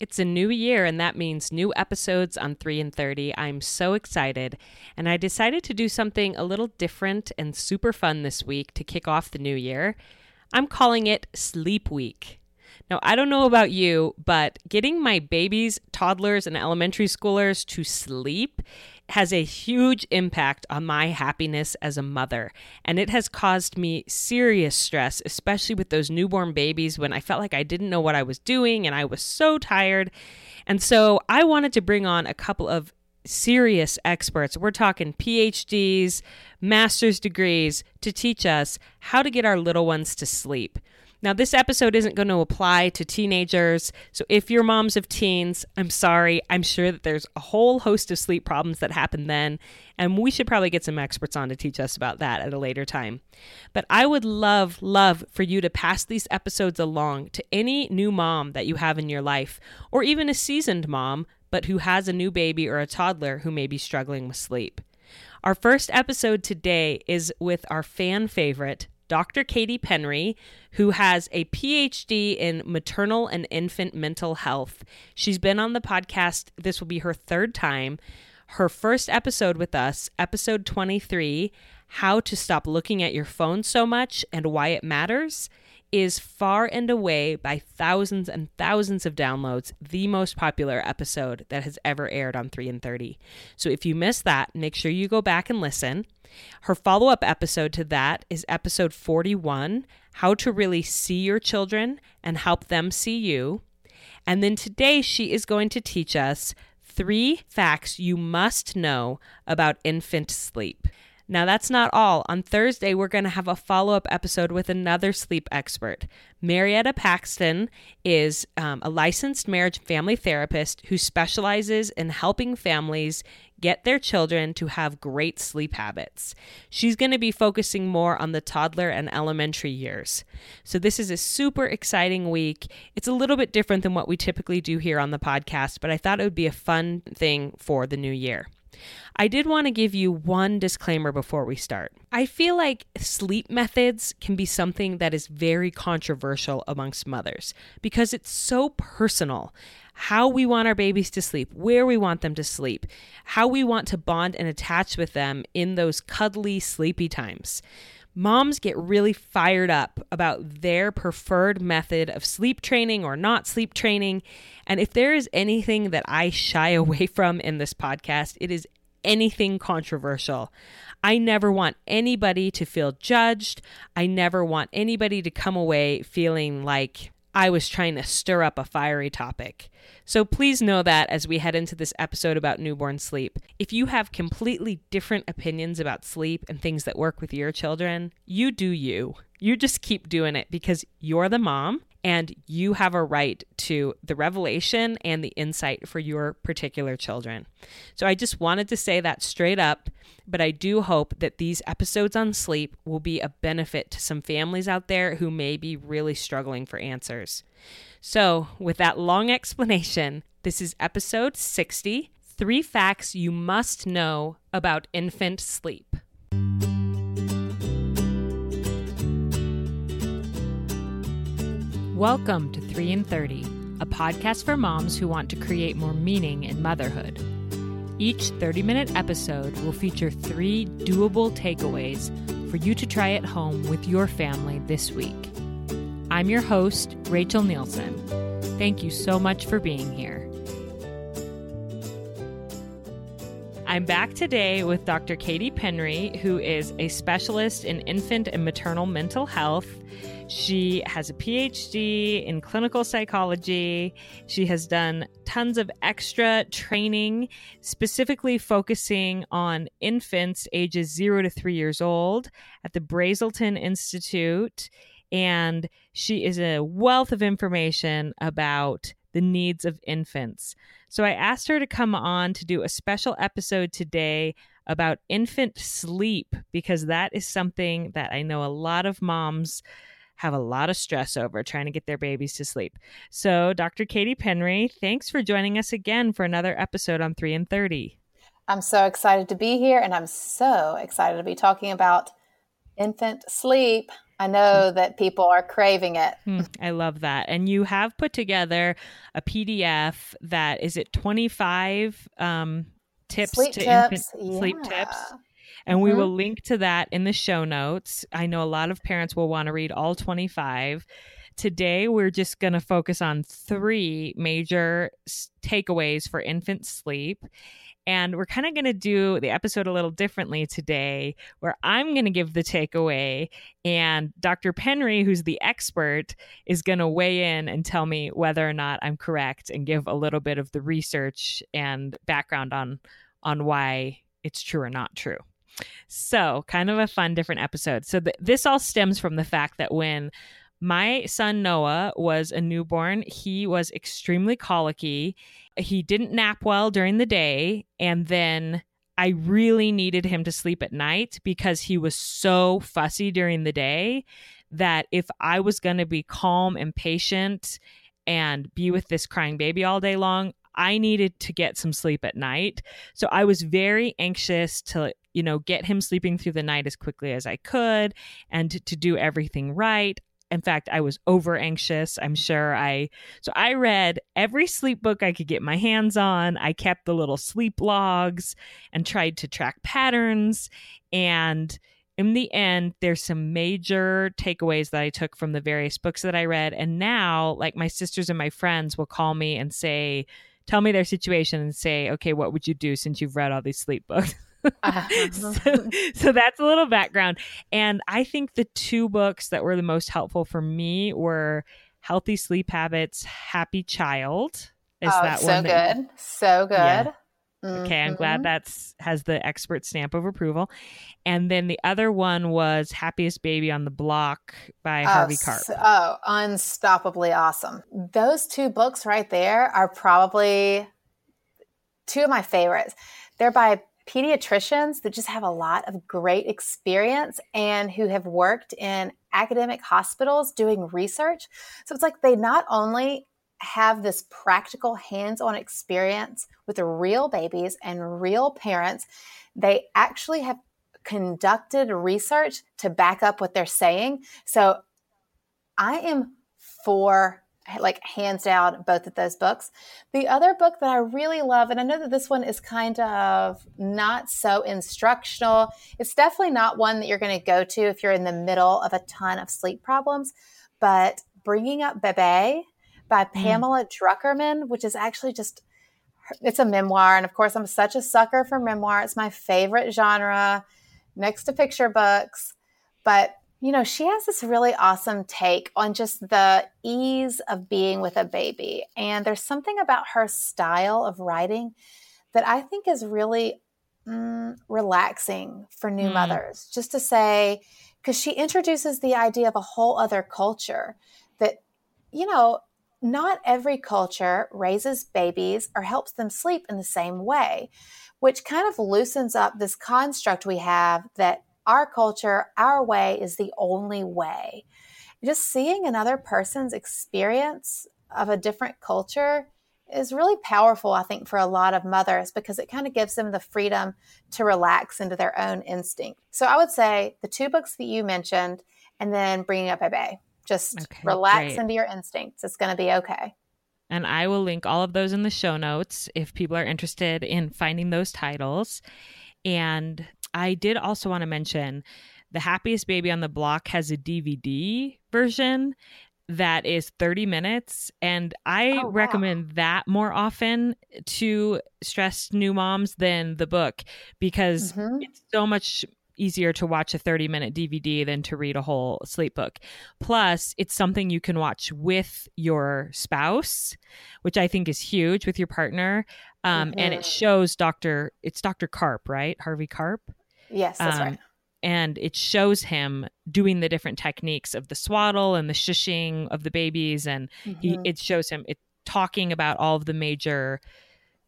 It's a new year, and that means new episodes on 3 and 30. I'm so excited. And I decided to do something a little different and super fun this week to kick off the new year. I'm calling it Sleep Week. Now, I don't know about you, but getting my babies, toddlers, and elementary schoolers to sleep has a huge impact on my happiness as a mother. And it has caused me serious stress, especially with those newborn babies when I felt like I didn't know what I was doing and I was so tired. And so I wanted to bring on a couple of serious experts. We're talking PhDs, master's degrees to teach us how to get our little ones to sleep. Now, this episode isn't going to apply to teenagers, so if you're moms of teens, I'm sorry. I'm sure that there's a whole host of sleep problems that happen then, and we should probably get some experts on to teach us about that at a later time. But I would love, love for you to pass these episodes along to any new mom that you have in your life, or even a seasoned mom, but who has a new baby or a toddler who may be struggling with sleep. Our first episode today is with our fan favorite, Dr. Katie Penry, who has a PhD in maternal and infant mental health. She's been on the podcast, this will be her third time. Her first episode with us, episode 23, How to Stop Looking at Your Phone So Much and Why It Matters, is far and away by thousands and thousands of downloads the most popular episode that has ever aired on 3 and 30. So if you missed that, make sure you go back and listen. Her follow up episode to that is episode 41 How to Really See Your Children and Help Them See You. And then today she is going to teach us three facts you must know about infant sleep. Now, that's not all. On Thursday, we're going to have a follow up episode with another sleep expert. Marietta Paxton is um, a licensed marriage family therapist who specializes in helping families get their children to have great sleep habits. She's going to be focusing more on the toddler and elementary years. So, this is a super exciting week. It's a little bit different than what we typically do here on the podcast, but I thought it would be a fun thing for the new year. I did want to give you one disclaimer before we start. I feel like sleep methods can be something that is very controversial amongst mothers because it's so personal. How we want our babies to sleep, where we want them to sleep, how we want to bond and attach with them in those cuddly, sleepy times moms get really fired up about their preferred method of sleep training or not sleep training. And if there is anything that I shy away from in this podcast, it is anything controversial. I never want anybody to feel judged. I never want anybody to come away feeling like I was trying to stir up a fiery topic. So please know that as we head into this episode about newborn sleep. If you have completely different opinions about sleep and things that work with your children, you do you. You just keep doing it because you're the mom and you have a right to the revelation and the insight for your particular children. So I just wanted to say that straight up, but I do hope that these episodes on sleep will be a benefit to some families out there who may be really struggling for answers. So, with that long explanation, this is episode 60 Three Facts You Must Know About Infant Sleep. Welcome to 3 and 30, a podcast for moms who want to create more meaning in motherhood. Each 30 minute episode will feature three doable takeaways for you to try at home with your family this week. I'm your host, Rachel Nielsen. Thank you so much for being here. I'm back today with Dr. Katie Penry, who is a specialist in infant and maternal mental health she has a PhD in clinical psychology. She has done tons of extra training, specifically focusing on infants ages zero to three years old at the Brazelton Institute. And she is a wealth of information about the needs of infants. So I asked her to come on to do a special episode today about infant sleep because that is something that I know a lot of moms have a lot of stress over trying to get their babies to sleep. So, Dr. Katie Penry, thanks for joining us again for another episode on 3 and 30. I'm so excited to be here and I'm so excited to be talking about infant sleep. I know that people are craving it. Hmm, I love that. And you have put together a PDF that is it 25 um, tips sleep to tips. yeah. sleep tips. And mm-hmm. we will link to that in the show notes. I know a lot of parents will want to read all 25. Today, we're just going to focus on three major takeaways for infant sleep. And we're kind of going to do the episode a little differently today, where I'm going to give the takeaway, and Dr. Penry, who's the expert, is going to weigh in and tell me whether or not I'm correct and give a little bit of the research and background on on why it's true or not true. So, kind of a fun, different episode. So, th- this all stems from the fact that when my son Noah was a newborn, he was extremely colicky. He didn't nap well during the day. And then I really needed him to sleep at night because he was so fussy during the day that if I was going to be calm and patient and be with this crying baby all day long, I needed to get some sleep at night. So I was very anxious to, you know, get him sleeping through the night as quickly as I could and to, to do everything right in fact i was over anxious i'm sure. I so i read every sleep book i could get my hands on. I kept the little sleep logs and tried to track patterns. And in the end there's some major takeaways that i took from the various books that i read. And now like my sisters and my friends will call me and say tell me their situation and say okay what would you do since you've read all these sleep books uh-huh. so, so that's a little background. And I think the two books that were the most helpful for me were Healthy Sleep Habits, Happy Child. Is oh, that so one? That, good. So good. Yeah. Mm-hmm. Okay, I'm glad mm-hmm. that's has the expert stamp of approval. And then the other one was Happiest Baby on the Block by oh, Harvey Karp. So, oh, unstoppably awesome. Those two books right there are probably two of my favorites. They're by pediatricians that just have a lot of great experience and who have worked in academic hospitals doing research. So it's like they not only have this practical hands on experience with real babies and real parents, they actually have conducted research to back up what they're saying. So I am for like hands down both of those books. The other book that I really love, and I know that this one is kind of not so instructional, it's definitely not one that you're going to go to if you're in the middle of a ton of sleep problems, but Bringing Up Bebe by mm. Pamela Druckerman, which is actually just it's a memoir and of course I'm such a sucker for memoir. It's my favorite genre next to picture books. But you know, she has this really awesome take on just the ease of being with a baby. And there's something about her style of writing that I think is really mm, relaxing for new mm. mothers. Just to say, because she introduces the idea of a whole other culture that, you know, not every culture raises babies or helps them sleep in the same way, which kind of loosens up this construct we have that our culture, our way is the only way. Just seeing another person's experience of a different culture is really powerful, I think, for a lot of mothers because it kind of gives them the freedom to relax into their own instinct. So I would say the two books that you mentioned and then bringing up Bebe. Just okay, relax great. into your instincts. It's going to be okay. And I will link all of those in the show notes if people are interested in finding those titles. And I did also want to mention The Happiest Baby on the Block has a DVD version that is 30 minutes and i oh, wow. recommend that more often to stressed new moms than the book because mm-hmm. it's so much easier to watch a 30 minute dvd than to read a whole sleep book plus it's something you can watch with your spouse which i think is huge with your partner um, mm-hmm. and it mm-hmm. shows dr it's dr Karp, right harvey Karp. Yes, that's um, right. And it shows him doing the different techniques of the swaddle and the shushing of the babies, and mm-hmm. he it shows him it talking about all of the major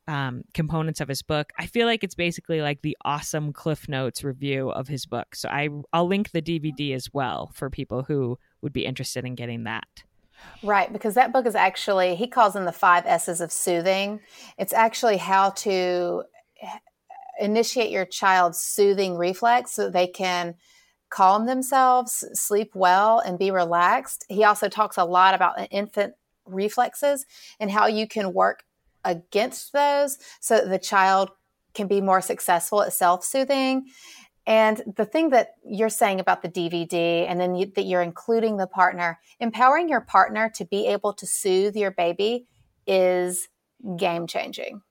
um, components of his book. I feel like it's basically like the awesome Cliff Notes review of his book. So I I'll link the DVD as well for people who would be interested in getting that. Right, because that book is actually he calls them the five S's of soothing. It's actually how to eh, initiate your child's soothing reflex so they can calm themselves, sleep well, and be relaxed. He also talks a lot about infant reflexes and how you can work against those so the child can be more successful at self soothing. And the thing that you're saying about the DVD, and then you, that you're including the partner, empowering your partner to be able to soothe your baby is game changing.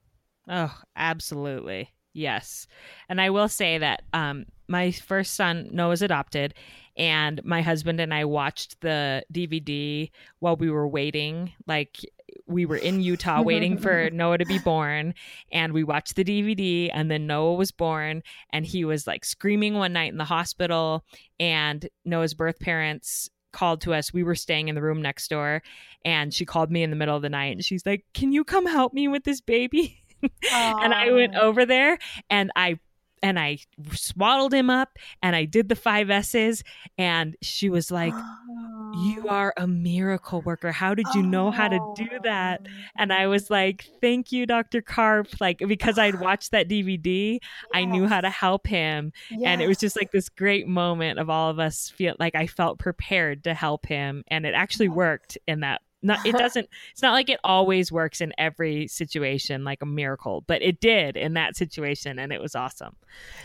Oh, absolutely. Yes. And I will say that um, my first son, Noah's adopted, and my husband and I watched the DVD while we were waiting. Like we were in Utah waiting for Noah to be born, and we watched the DVD, and then Noah was born, and he was like screaming one night in the hospital, and Noah's birth parents called to us. We were staying in the room next door, and she called me in the middle of the night, and she's like, "Can you come help me with this baby?" and I went over there and I and I swaddled him up and I did the five S's and she was like you oh. are a miracle worker. How did you know how to do that? Oh. And I was like, "Thank you, Dr. Karp." Like because I'd watched that DVD, yes. I knew how to help him. Yes. And it was just like this great moment of all of us feel like I felt prepared to help him and it actually worked in that not it doesn't it's not like it always works in every situation like a miracle but it did in that situation and it was awesome.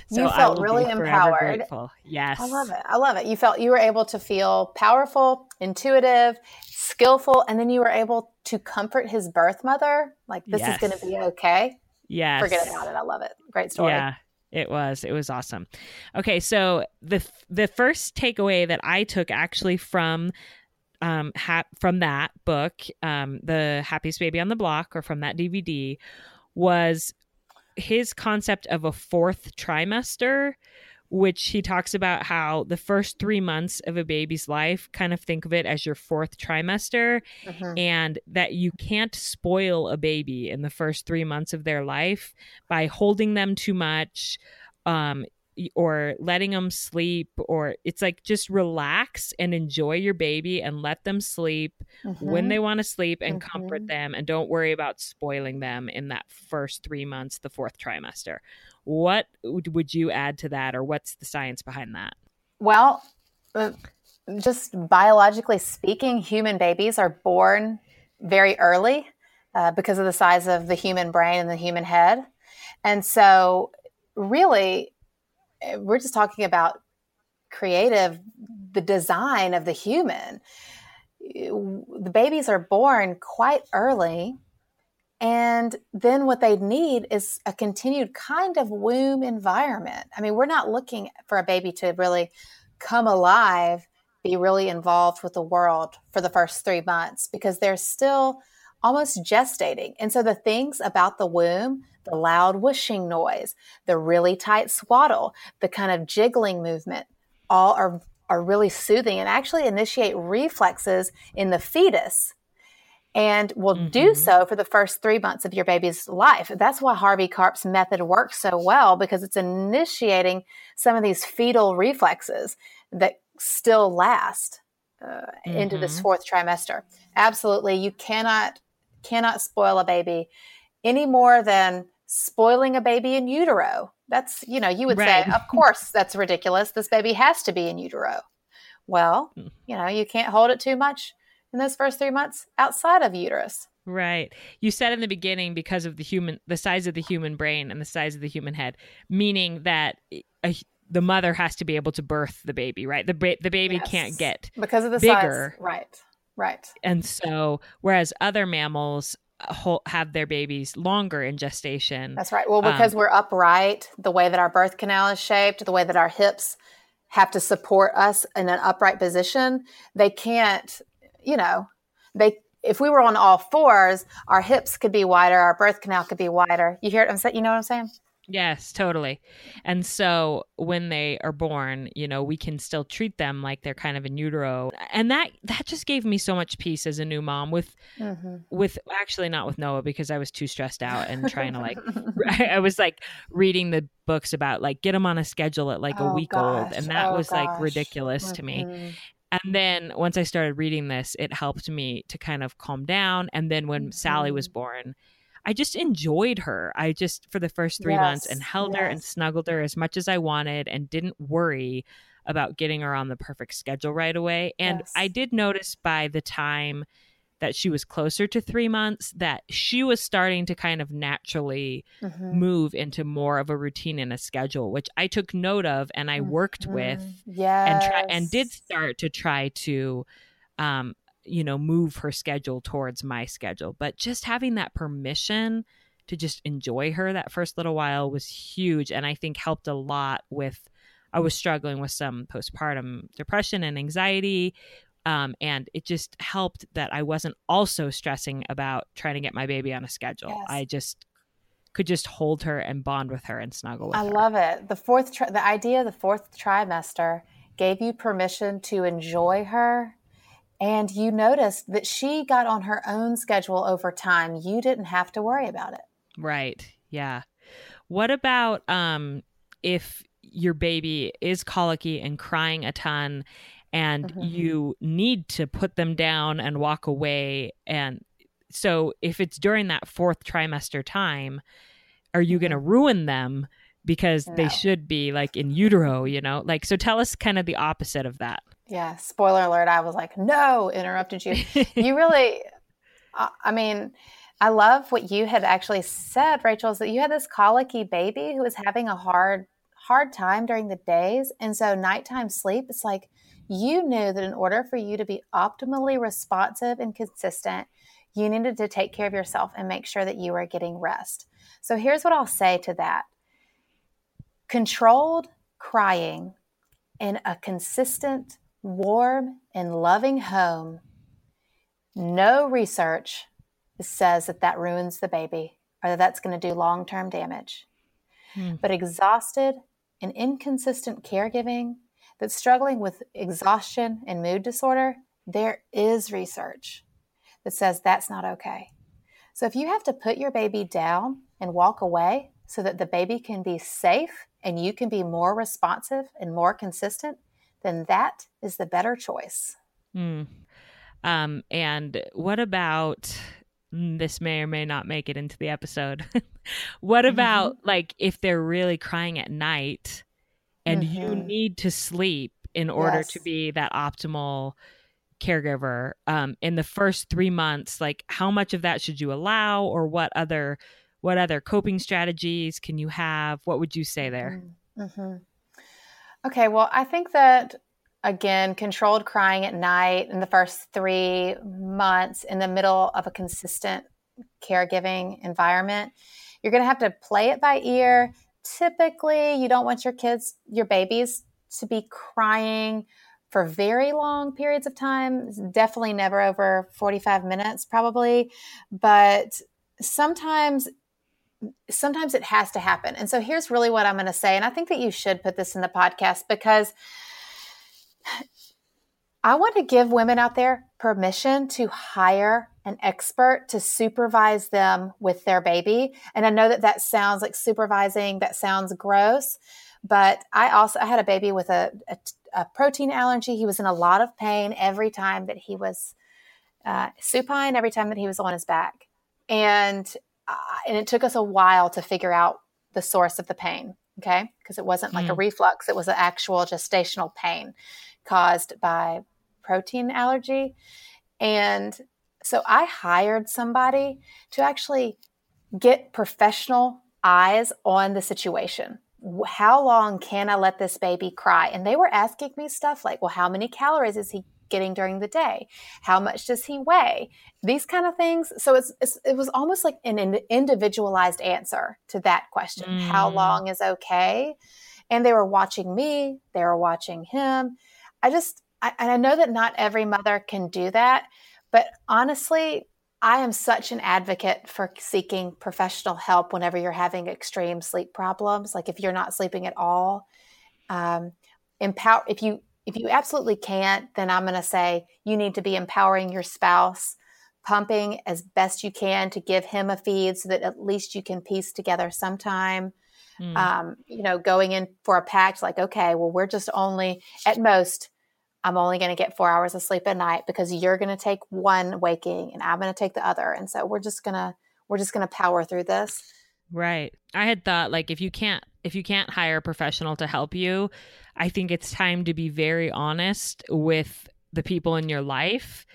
So you felt really empowered. grateful. yes. i love it. I love it. You felt you were able to feel powerful intuitive skillful and then you were able to comfort his birth mother like this yes. is going to be okay. Yeah forget about it. I love it. Great story. Yeah it was. It was awesome. Okay so the the first takeaway that i took actually from um, ha- from that book, um, The Happiest Baby on the Block, or from that DVD, was his concept of a fourth trimester, which he talks about how the first three months of a baby's life, kind of think of it as your fourth trimester, uh-huh. and that you can't spoil a baby in the first three months of their life by holding them too much. Um, or letting them sleep or it's like just relax and enjoy your baby and let them sleep mm-hmm. when they want to sleep and mm-hmm. comfort them and don't worry about spoiling them in that first 3 months the fourth trimester what would you add to that or what's the science behind that well uh, just biologically speaking human babies are born very early uh, because of the size of the human brain and the human head and so really we're just talking about creative, the design of the human. The babies are born quite early. And then what they need is a continued kind of womb environment. I mean, we're not looking for a baby to really come alive, be really involved with the world for the first three months because they're still almost gestating. And so the things about the womb the loud whooshing noise, the really tight swaddle, the kind of jiggling movement, all are, are really soothing and actually initiate reflexes in the fetus and will mm-hmm. do so for the first three months of your baby's life. That's why Harvey Karp's method works so well because it's initiating some of these fetal reflexes that still last uh, mm-hmm. into this mm-hmm. fourth trimester. Absolutely, you cannot cannot spoil a baby any more than spoiling a baby in utero. That's, you know, you would right. say, of course, that's ridiculous. This baby has to be in utero. Well, hmm. you know, you can't hold it too much in those first three months outside of uterus. Right. You said in the beginning because of the human, the size of the human brain and the size of the human head, meaning that a, the mother has to be able to birth the baby, right? The ba- the baby yes. can't get because of the bigger, size. Right. Right. And so, whereas other mammals have their babies longer in gestation. That's right. Well, because um, we're upright, the way that our birth canal is shaped, the way that our hips have to support us in an upright position, they can't, you know, they if we were on all fours, our hips could be wider, our birth canal could be wider. You hear what I'm saying? You know what I'm saying? Yes, totally. And so when they are born, you know, we can still treat them like they're kind of in utero. And that that just gave me so much peace as a new mom with mm-hmm. with actually not with Noah because I was too stressed out and trying to like I was like reading the books about like get them on a schedule at like oh, a week gosh. old and that oh, was gosh. like ridiculous mm-hmm. to me. Mm-hmm. And then once I started reading this, it helped me to kind of calm down. And then when mm-hmm. Sally was mm-hmm. born, I just enjoyed her. I just, for the first three yes. months, and held yes. her and snuggled her as much as I wanted and didn't worry about getting her on the perfect schedule right away. And yes. I did notice by the time that she was closer to three months that she was starting to kind of naturally mm-hmm. move into more of a routine and a schedule which i took note of and i worked mm-hmm. with yes. and try and did start to try to um, you know, move her schedule towards my schedule. But just having that permission to just enjoy her that first little while was huge and I think helped a lot with I was struggling with some postpartum depression and anxiety. Um, and it just helped that I wasn't also stressing about trying to get my baby on a schedule. Yes. I just could just hold her and bond with her and snuggle with I her. I love it. The fourth, tri- the idea of the fourth trimester gave you permission to enjoy her and you noticed that she got on her own schedule over time. You didn't have to worry about it. Right. Yeah. What about um, if your baby is colicky and crying a ton and mm-hmm. you need to put them down and walk away and so if it's during that fourth trimester time are you going to mm-hmm. ruin them because no. they should be like in utero you know like so tell us kind of the opposite of that yeah, spoiler alert. I was like, no, interrupted you. you really, I mean, I love what you had actually said, Rachel, is that you had this colicky baby who was having a hard, hard time during the days. And so nighttime sleep, it's like you knew that in order for you to be optimally responsive and consistent, you needed to take care of yourself and make sure that you were getting rest. So here's what I'll say to that controlled crying in a consistent warm and loving home, no research says that that ruins the baby or that that's going to do long term damage. Hmm. But exhausted and inconsistent caregiving that's struggling with exhaustion and mood disorder, there is research that says that's not okay. So if you have to put your baby down and walk away so that the baby can be safe and you can be more responsive and more consistent, then that is the better choice. Mm. Um, and what about mm, this may or may not make it into the episode. what about mm-hmm. like if they're really crying at night and mm-hmm. you need to sleep in order yes. to be that optimal caregiver um, in the first three months like how much of that should you allow or what other what other coping strategies can you have what would you say there mm-hmm. mm-hmm. Okay, well, I think that again, controlled crying at night in the first three months in the middle of a consistent caregiving environment, you're going to have to play it by ear. Typically, you don't want your kids, your babies, to be crying for very long periods of time. Definitely never over 45 minutes, probably. But sometimes sometimes it has to happen. And so here's really what I'm going to say. And I think that you should put this in the podcast because I want to give women out there permission to hire an expert to supervise them with their baby. And I know that that sounds like supervising, that sounds gross. But I also I had a baby with a, a, a protein allergy. He was in a lot of pain every time that he was uh, supine, every time that he was on his back. And uh, and it took us a while to figure out the source of the pain okay? Because it wasn't like mm. a reflux it was an actual gestational pain caused by protein allergy. And so i hired somebody to actually get professional eyes on the situation. How long can i let this baby cry? And they were asking me stuff like well how many calories is he getting during the day? How much does he weigh? These kind of things. So it's, it's it was almost like an individualized answer to that question. Mm. How long is okay? And they were watching me, they were watching him. I just I, and I know that not every mother can do that, but honestly, I am such an advocate for seeking professional help whenever you're having extreme sleep problems. Like if you're not sleeping at all, um, empower. If you if you absolutely can't, then I'm going to say you need to be empowering your spouse, pumping as best you can to give him a feed so that at least you can piece together sometime. Mm. Um, you know, going in for a pact, like, okay, well, we're just only at most I'm only going to get four hours of sleep at night because you're going to take one waking and I'm going to take the other. And so we're just going to, we're just going to power through this. Right. I had thought like if you can't, if you can't hire a professional to help you, I think it's time to be very honest with the people in your life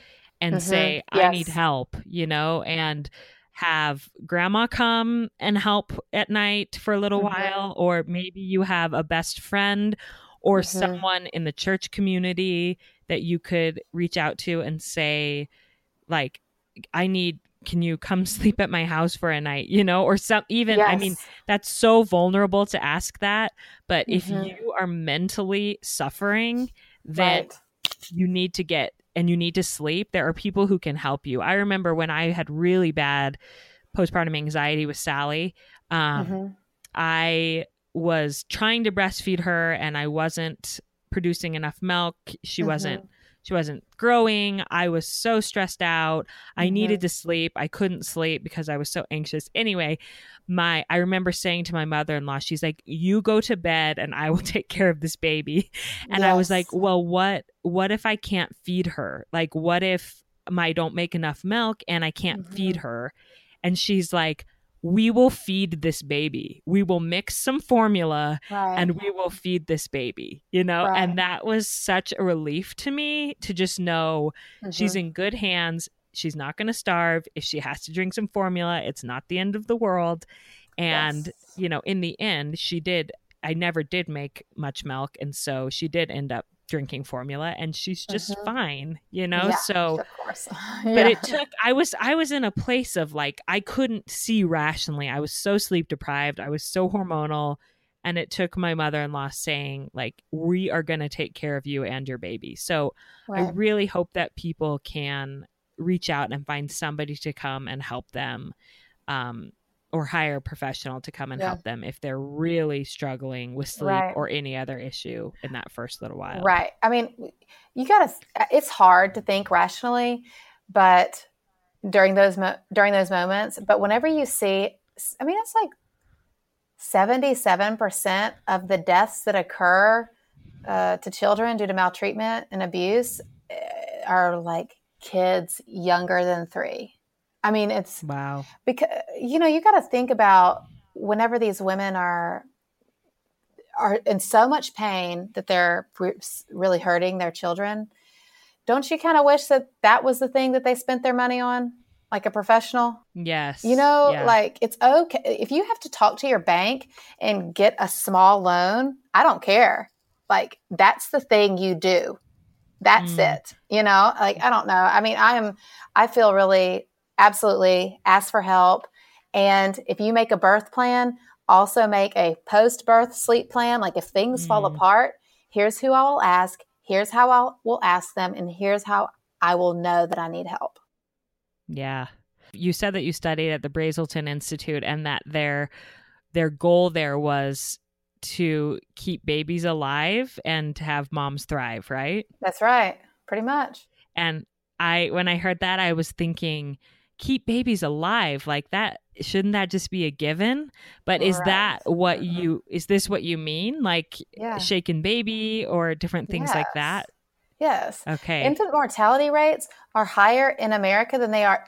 and mm-hmm. say, yes. I need help, you know, and have grandma come and help at night for a little mm-hmm. while, or maybe you have a best friend or mm-hmm. someone in the church community that you could reach out to and say like i need can you come sleep at my house for a night you know or some even yes. i mean that's so vulnerable to ask that but mm-hmm. if you are mentally suffering that right. you need to get and you need to sleep there are people who can help you i remember when i had really bad postpartum anxiety with sally um, mm-hmm. i was trying to breastfeed her and I wasn't producing enough milk. She mm-hmm. wasn't she wasn't growing. I was so stressed out. I mm-hmm. needed to sleep. I couldn't sleep because I was so anxious. Anyway, my I remember saying to my mother-in-law, she's like, "You go to bed and I will take care of this baby." And yes. I was like, "Well, what what if I can't feed her? Like what if I don't make enough milk and I can't mm-hmm. feed her?" And she's like, we will feed this baby. We will mix some formula right. and we will feed this baby, you know? Right. And that was such a relief to me to just know mm-hmm. she's in good hands. She's not going to starve. If she has to drink some formula, it's not the end of the world. And, yes. you know, in the end, she did. I never did make much milk. And so she did end up drinking formula and she's just mm-hmm. fine you know yeah, so yeah. but it took i was i was in a place of like i couldn't see rationally i was so sleep deprived i was so hormonal and it took my mother-in-law saying like we are going to take care of you and your baby so right. i really hope that people can reach out and find somebody to come and help them um, or hire a professional to come and yeah. help them if they're really struggling with sleep right. or any other issue in that first little while. Right. I mean, you got to it's hard to think rationally, but during those mo- during those moments, but whenever you see I mean, it's like 77% of the deaths that occur uh, to children due to maltreatment and abuse uh, are like kids younger than 3 I mean, it's wow. Because you know, you got to think about whenever these women are are in so much pain that they're really hurting their children. Don't you kind of wish that that was the thing that they spent their money on, like a professional? Yes. You know, yeah. like it's okay if you have to talk to your bank and get a small loan. I don't care. Like that's the thing you do. That's mm. it. You know, like I don't know. I mean, I am. I feel really absolutely ask for help. And if you make a birth plan, also make a post birth sleep plan. Like if things mm. fall apart, here's who I will ask, here's how I will ask them, and here's how I will know that I need help. Yeah. You said that you studied at the Brazelton Institute and that their their goal there was to keep babies alive and to have moms thrive, right? That's right. Pretty much. And I when I heard that I was thinking keep babies alive like that shouldn't that just be a given but is right. that what mm-hmm. you is this what you mean like yeah. shaken baby or different things yes. like that yes okay infant mortality rates are higher in america than they are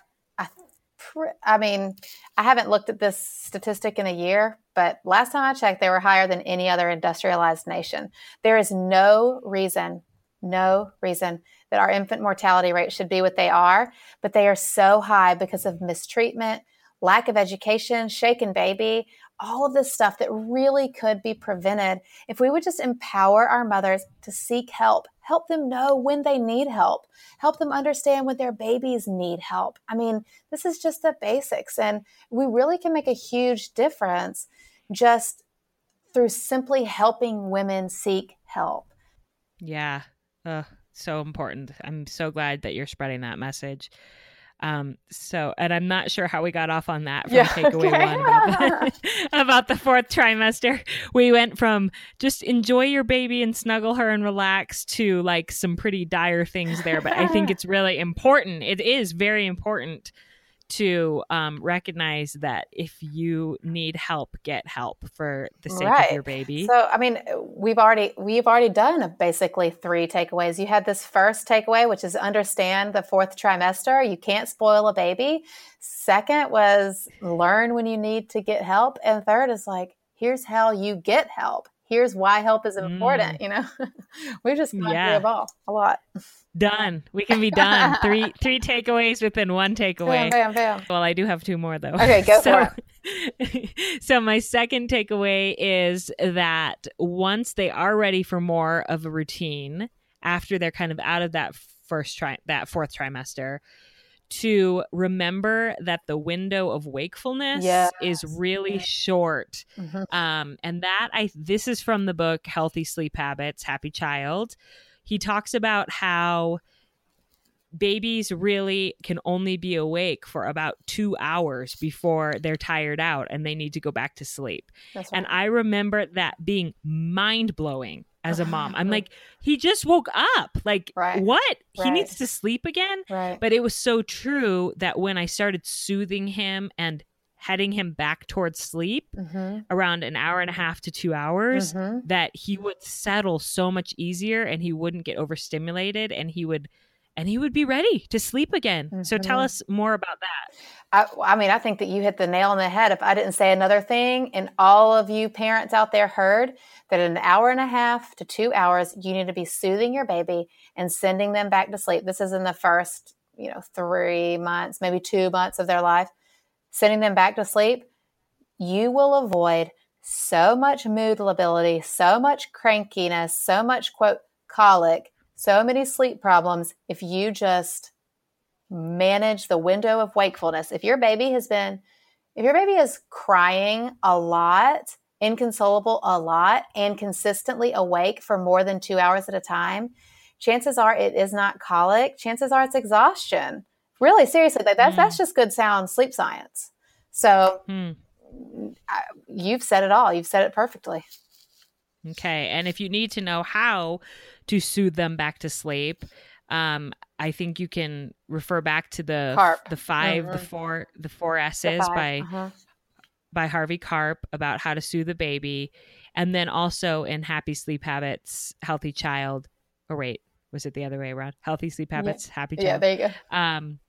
I mean, I haven't looked at this statistic in a year, but last time I checked, they were higher than any other industrialized nation. There is no reason, no reason that our infant mortality rate should be what they are, but they are so high because of mistreatment, lack of education, shaken baby, all of this stuff that really could be prevented if we would just empower our mothers to seek help, help them know when they need help, help them understand when their babies need help. I mean, this is just the basics, and we really can make a huge difference just through simply helping women seek help. Yeah. Uh, so important. I'm so glad that you're spreading that message. Um, so, and I'm not sure how we got off on that from Yeah, takeaway okay. one about the, about the fourth trimester. We went from just enjoy your baby and snuggle her and relax to like some pretty dire things there. But I think it's really important. It is very important to um, recognize that if you need help, get help for the sake Right. of your baby. So, I mean, we've already we've already done basically three takeaways. You had this first takeaway, which is understand the fourth trimester. You can't spoil a baby. Second was learn when you need to get help, and third is like here's how you get help. Here's why help is important. You know, we've just gone Yeah. through a ball a lot. Done. We can be done. three three takeaways within one takeaway. Bam, bam, bam. Well, I do have two more though. Okay, go so, for so my second takeaway is that once they are ready for more of a routine after they're kind of out of that first tri that fourth trimester to remember that the window of wakefulness Yes. is really short Mhm. um, and that I this is from the book Healthy Sleep Habits, Happy Child. He talks about how babies really can only be awake for about two hours before they're tired out and they need to go back to sleep. That's And. I remember that being mind blowing as a mom. I'm like, he just woke up. Like, Right. what? He needs to sleep again? right. But it was so true that when I started soothing him and heading him back towards sleep hmm around an hour and a half to two hours, hmm that he would settle so much easier and he wouldn't get overstimulated and he would and he would be ready to sleep again. So tell Mhm. us more about that. I, I mean, I think that you hit the nail on the head. If I didn't say another thing, and all of you parents out there heard that in an hour and a half to two hours, you need to be soothing your baby and sending them back to sleep. This is in the first, you know, three months, maybe two months of their life. Sending them back to sleep, you will avoid so much mood lability, so much crankiness, so much quote colic, so many sleep problems if you just manage the window of wakefulness. If your baby has been, if your baby is crying a lot, inconsolable a lot, and consistently awake for more than two hours at a time, chances are it is not colic. Chances are it's exhaustion. Really, seriously, that, that's, Mm. that's just good sound sleep science. So Hmm. I, you've said it all. You've said it perfectly. Okay. And if you need to know how to soothe them back to sleep, um, I think you can refer back to the Karp. the 5 the Mhm. four the four The by Uh-huh. by Harvey Karp about how to soothe a baby, and then also in Happy Sleep Habits, Healthy Child. Or wait, was it the other way around? Healthy Sleep Habits, Happy Child. Yeah, there you go. um,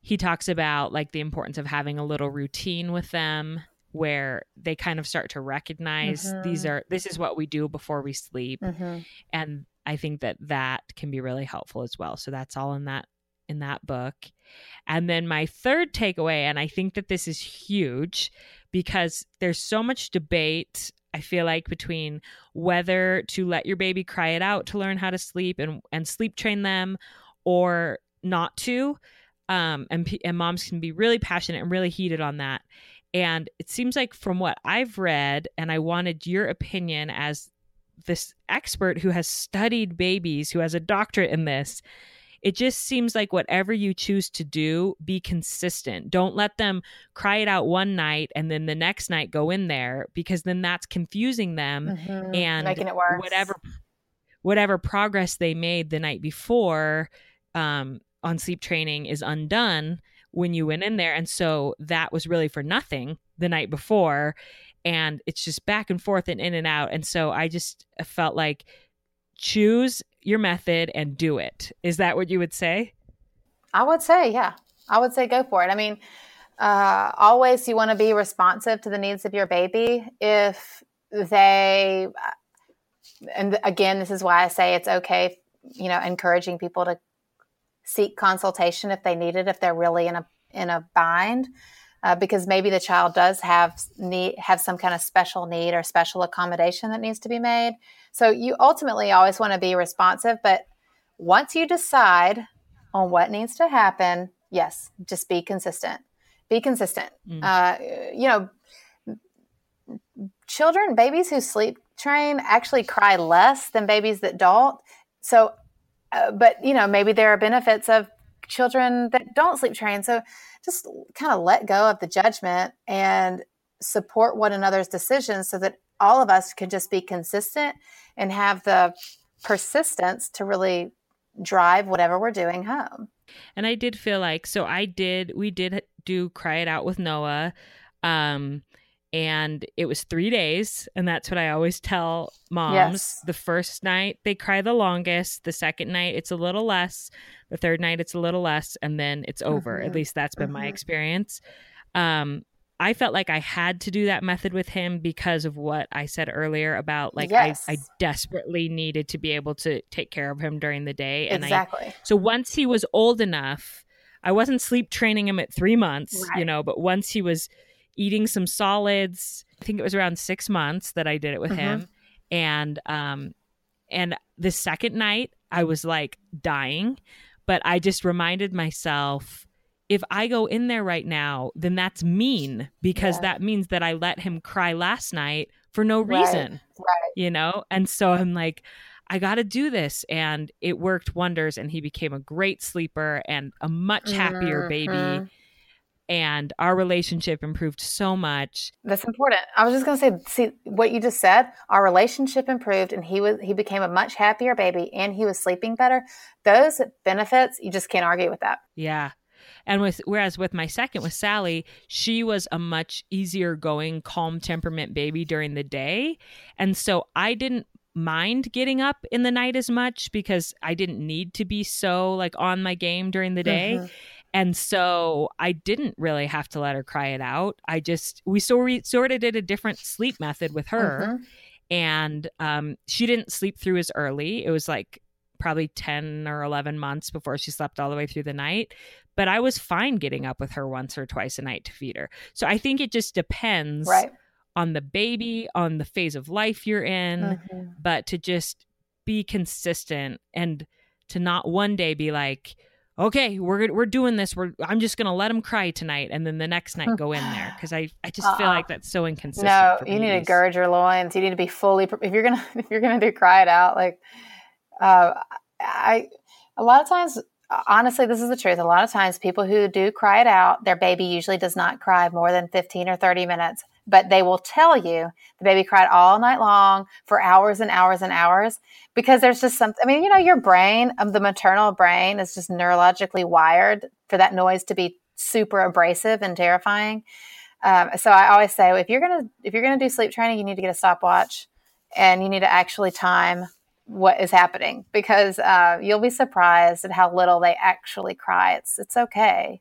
he talks about like the importance of having a little routine with them where they kind of start to recognize these Mhm. are this is what we do before we sleep Mhm. and i think that that can be really helpful as well so that's all in that in that book and then my third takeaway and i think that this is huge because there's so much debate i feel like between whether to let your baby cry it out to learn how to sleep and and sleep train them or not to um and and moms can be really passionate and really heated on that and it seems like from what i've read and i wanted your opinion as this expert who has studied babies who has a doctorate in this it just seems like whatever you choose to do be consistent don't let them cry it out one night and then the next night go in there because then that's confusing them Mhm. and making it worse. whatever whatever progress they made the night before um, on sleep training is undone when you went in there. And so that was really for nothing the night before. And it's just back and forth and in and out. And so i just felt like choose your method and do it. Is that what you would say? I would say, yeah, I would say go for it. I mean, uh, always you want to be responsive to the needs of your baby. If they, and again, this is why I say it's okay, you know, encouraging people to seek consultation if they need it, if they're really in a in a bind, uh, because maybe the child does have need have some kind of special need or special accommodation that needs to be made. So you ultimately always want to be responsive, but once you decide on what needs to happen, yes, just be consistent. Be consistent. Mm. Uh, you know, children, babies who sleep train actually cry less than babies that don't. So, uh, but you know, maybe there are benefits of children that don't sleep train. So just kind of let go of the judgment and support one another's decisions so that all of us can just be consistent and have the persistence to really drive whatever we're doing home. And I did feel like so I did we did do cry it out with Noah. Um and it was three days and that's what i always tell moms yes. the first night they cry the longest the second night it's a little less the third night it's a little less and then it's over mm-hmm. at least that's been mm-hmm. my experience um I felt like I had to do that method with him because of what I said earlier about like yes. I, I desperately needed to be able to take care of him during the day. And exactly. I, so once he was old enough, I wasn't sleep training him at three months, right. you know, but once he was eating some solids, I think it was around six months that I did it with mm-hmm. him. And um and the second night I was like dying, but I just reminded myself if I go in there right now, then that's mean because yeah. that means that I let him cry last night for no reason. Right. right. You know? And so I'm like, I got to do this. And it worked wonders. And he became a great sleeper and a much happier mm-hmm. baby. And our relationship improved so much. That's important. I was just going to say, see what you just said. Our relationship improved, and he was he became a much happier baby, and he was sleeping better. Those benefits, you just can't argue with that. Yeah, and with whereas with my second with Sally, she was a much easier going, calm temperament baby during the day. And so I didn't mind getting up in the night as much because I didn't need to be so like on my game during the day. Mm-hmm. And so I didn't really have to let her cry it out. I just we sort sort of did a different sleep method with her. Mm-hmm. And um, she didn't sleep through as early. It was like probably 10 or 11 months before she slept all the way through the night but I was fine getting up with her once or twice a night to feed her. So I think it just depends right. on the baby, on the phase of life you're in, mm-hmm. but to just be consistent and to not one day be like, okay, we're we're doing this. We're I'm just gonna let him cry tonight, and then the next night go in there because I I just uh feel uh-uh. like that's so inconsistent. No, you need to gird your loins. You need to be fully if you're gonna if you're gonna do cry it out. Like, uh, I a lot of times honestly, this is the truth. A lot of times, people who do cry it out, their baby usually does not cry more than 15 or 30 minutes, but they will tell you the baby cried all night long for hours and hours and hours because there's just something. I mean, you know, your brain, of um, the maternal brain, is just neurologically wired for that noise to be super abrasive and terrifying. Um, so I always say, if you're gonna if you're gonna do sleep training, you need to get a stopwatch, and you need to actually time what is happening because uh, you'll be surprised at how little they actually cry. It's it's okay.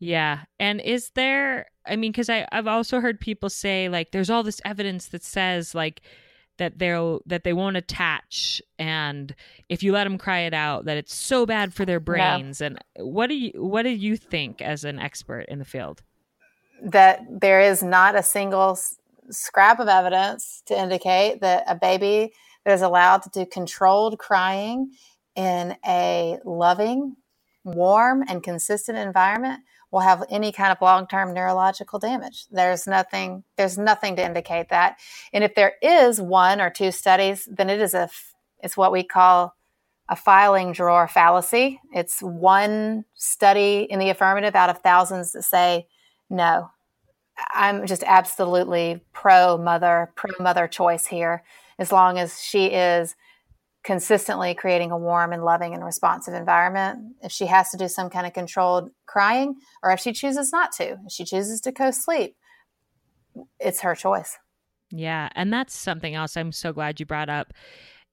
Yeah, and is there? I mean, because I I've also heard people say like there's all this evidence that says like that they'll that they won't attach and if you let them cry it out that it's so bad for their brains yeah. and what do you what do you think as an expert in the field that there is not a single scrap of evidence to indicate that a baby that is allowed to do controlled crying in a loving, warm, and consistent environment will have any kind of long-term neurological damage. There's nothing there's nothing to indicate that. And if there is one or two studies, then it is a it's what we call a filing drawer fallacy. It's one study in the affirmative out of thousands that say no. I'm just absolutely pro mother, pro mother choice here as long as she is consistently creating a warm and loving and responsive environment. If she has to do some kind of controlled crying, or if she chooses not to, if she chooses to co sleep, it's her choice. Yeah. And that's something else I'm so glad you brought up.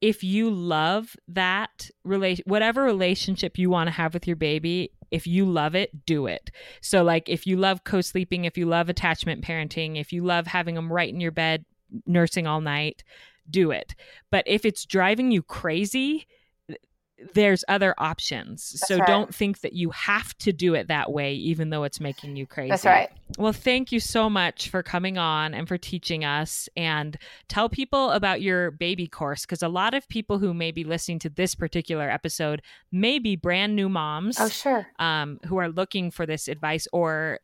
If you love that relation, whatever relationship you want to have with your baby, if you love it, do it. So, like, if you love co sleeping, if you love attachment parenting, if you love having them right in your bed, nursing all night, do it. But if it's driving you crazy, there's other options. That's so right. don't think that you have to do it that way, even though it's making you crazy. That's right. Well, thank you so much for coming on and for teaching us. And tell people about your baby course because a lot of people who may be listening to this particular episode may be brand new moms. Oh, sure. Um, who are looking for this advice or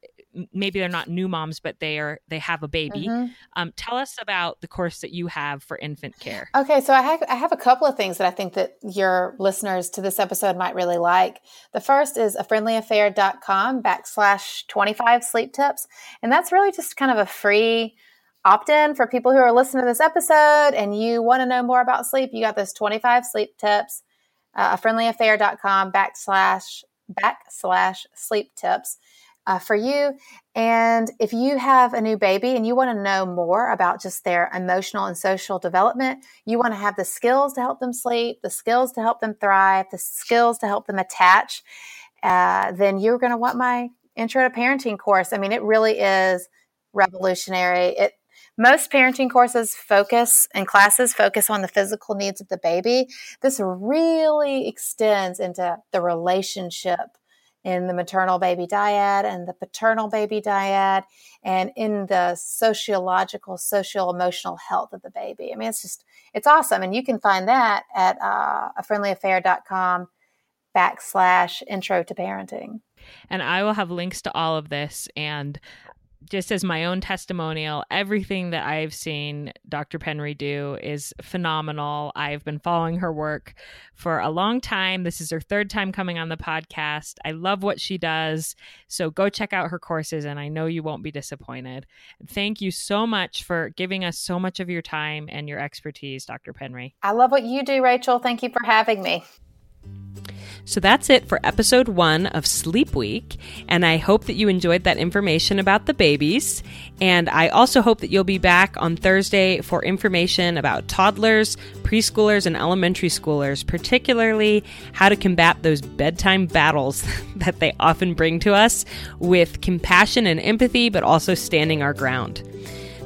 maybe they're not new moms, but they are they have a baby. Mm-hmm. Um, tell us about the course that you have for infant care. Okay, so I have I have a couple of things that I think that your listeners to this episode might really like. The first is a friendlyaffair.com backslash 25 sleep tips. And that's really just kind of a free opt in for people who are listening to this episode and you want to know more about sleep. You got those 25 sleep tips, uh, a friendlyaffair.com backslash backslash sleep tips uh, for you. And if you have a new baby and you want to know more about just their emotional and social development, you want to have the skills to help them sleep, the skills to help them thrive, the skills to help them attach, uh, then you're going to want my intro to parenting course. I mean, it really is revolutionary. It most parenting courses focus and classes focus on the physical needs of the baby. This really extends into the relationship in the maternal baby dyad and the paternal baby dyad and in the sociological, social emotional health of the baby. I mean, it's just, it's awesome. And you can find that at uh, a friendlyaffair.com backslash intro to parenting. And I will have links to all of this and just as my own testimonial, everything that I've seen Dr. Penry do is phenomenal. I've been following her work for a long time. This is her third time coming on the podcast. I love what she does. So go check out her courses, and I know you won't be disappointed. Thank you so much for giving us so much of your time and your expertise, Dr. Penry. I love what you do, Rachel. Thank you for having me. So that's it for episode one of Sleep Week. And I hope that you enjoyed that information about the babies. And I also hope that you'll be back on Thursday for information about toddlers, preschoolers, and elementary schoolers, particularly how to combat those bedtime battles that they often bring to us with compassion and empathy, but also standing our ground.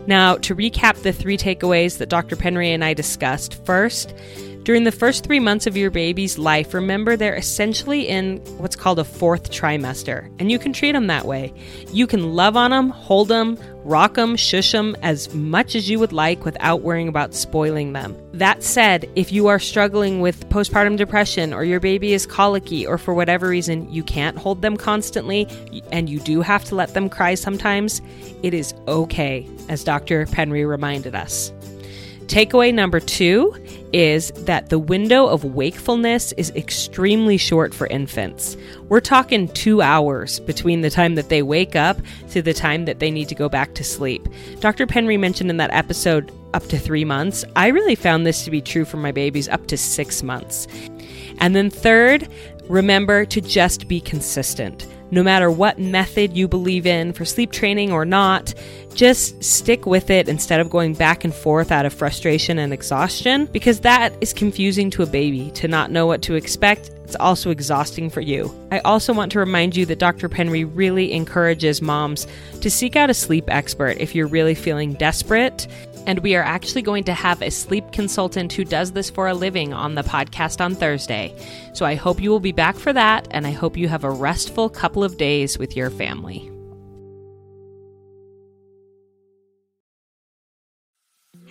Now, to recap the three takeaways that Dr. Penry and I discussed, first, during the first three months of your baby's life, remember they're essentially in what's called a fourth trimester, and you can treat them that way. You can love on them, hold them, rock them, shush them as much as you would like without worrying about spoiling them. That said, if you are struggling with postpartum depression or your baby is colicky or for whatever reason you can't hold them constantly and you do have to let them cry sometimes, it is okay, as Dr. Penry reminded us. Takeaway number two is that the window of wakefulness is extremely short for infants. We're talking two hours between the time that they wake up to the time that they need to go back to sleep. Dr. Penry mentioned in that episode up to three months. I really found this to be true for my babies up to six months. And then, third, remember to just be consistent. No matter what method you believe in for sleep training or not, just stick with it instead of going back and forth out of frustration and exhaustion because that is confusing to a baby to not know what to expect. It's also exhausting for you. I also want to remind you that Dr. Penry really encourages moms to seek out a sleep expert if you're really feeling desperate. And we are actually going to have a sleep consultant who does this for a living on the podcast on Thursday. So I hope you will be back for that, and I hope you have a restful couple of days with your family.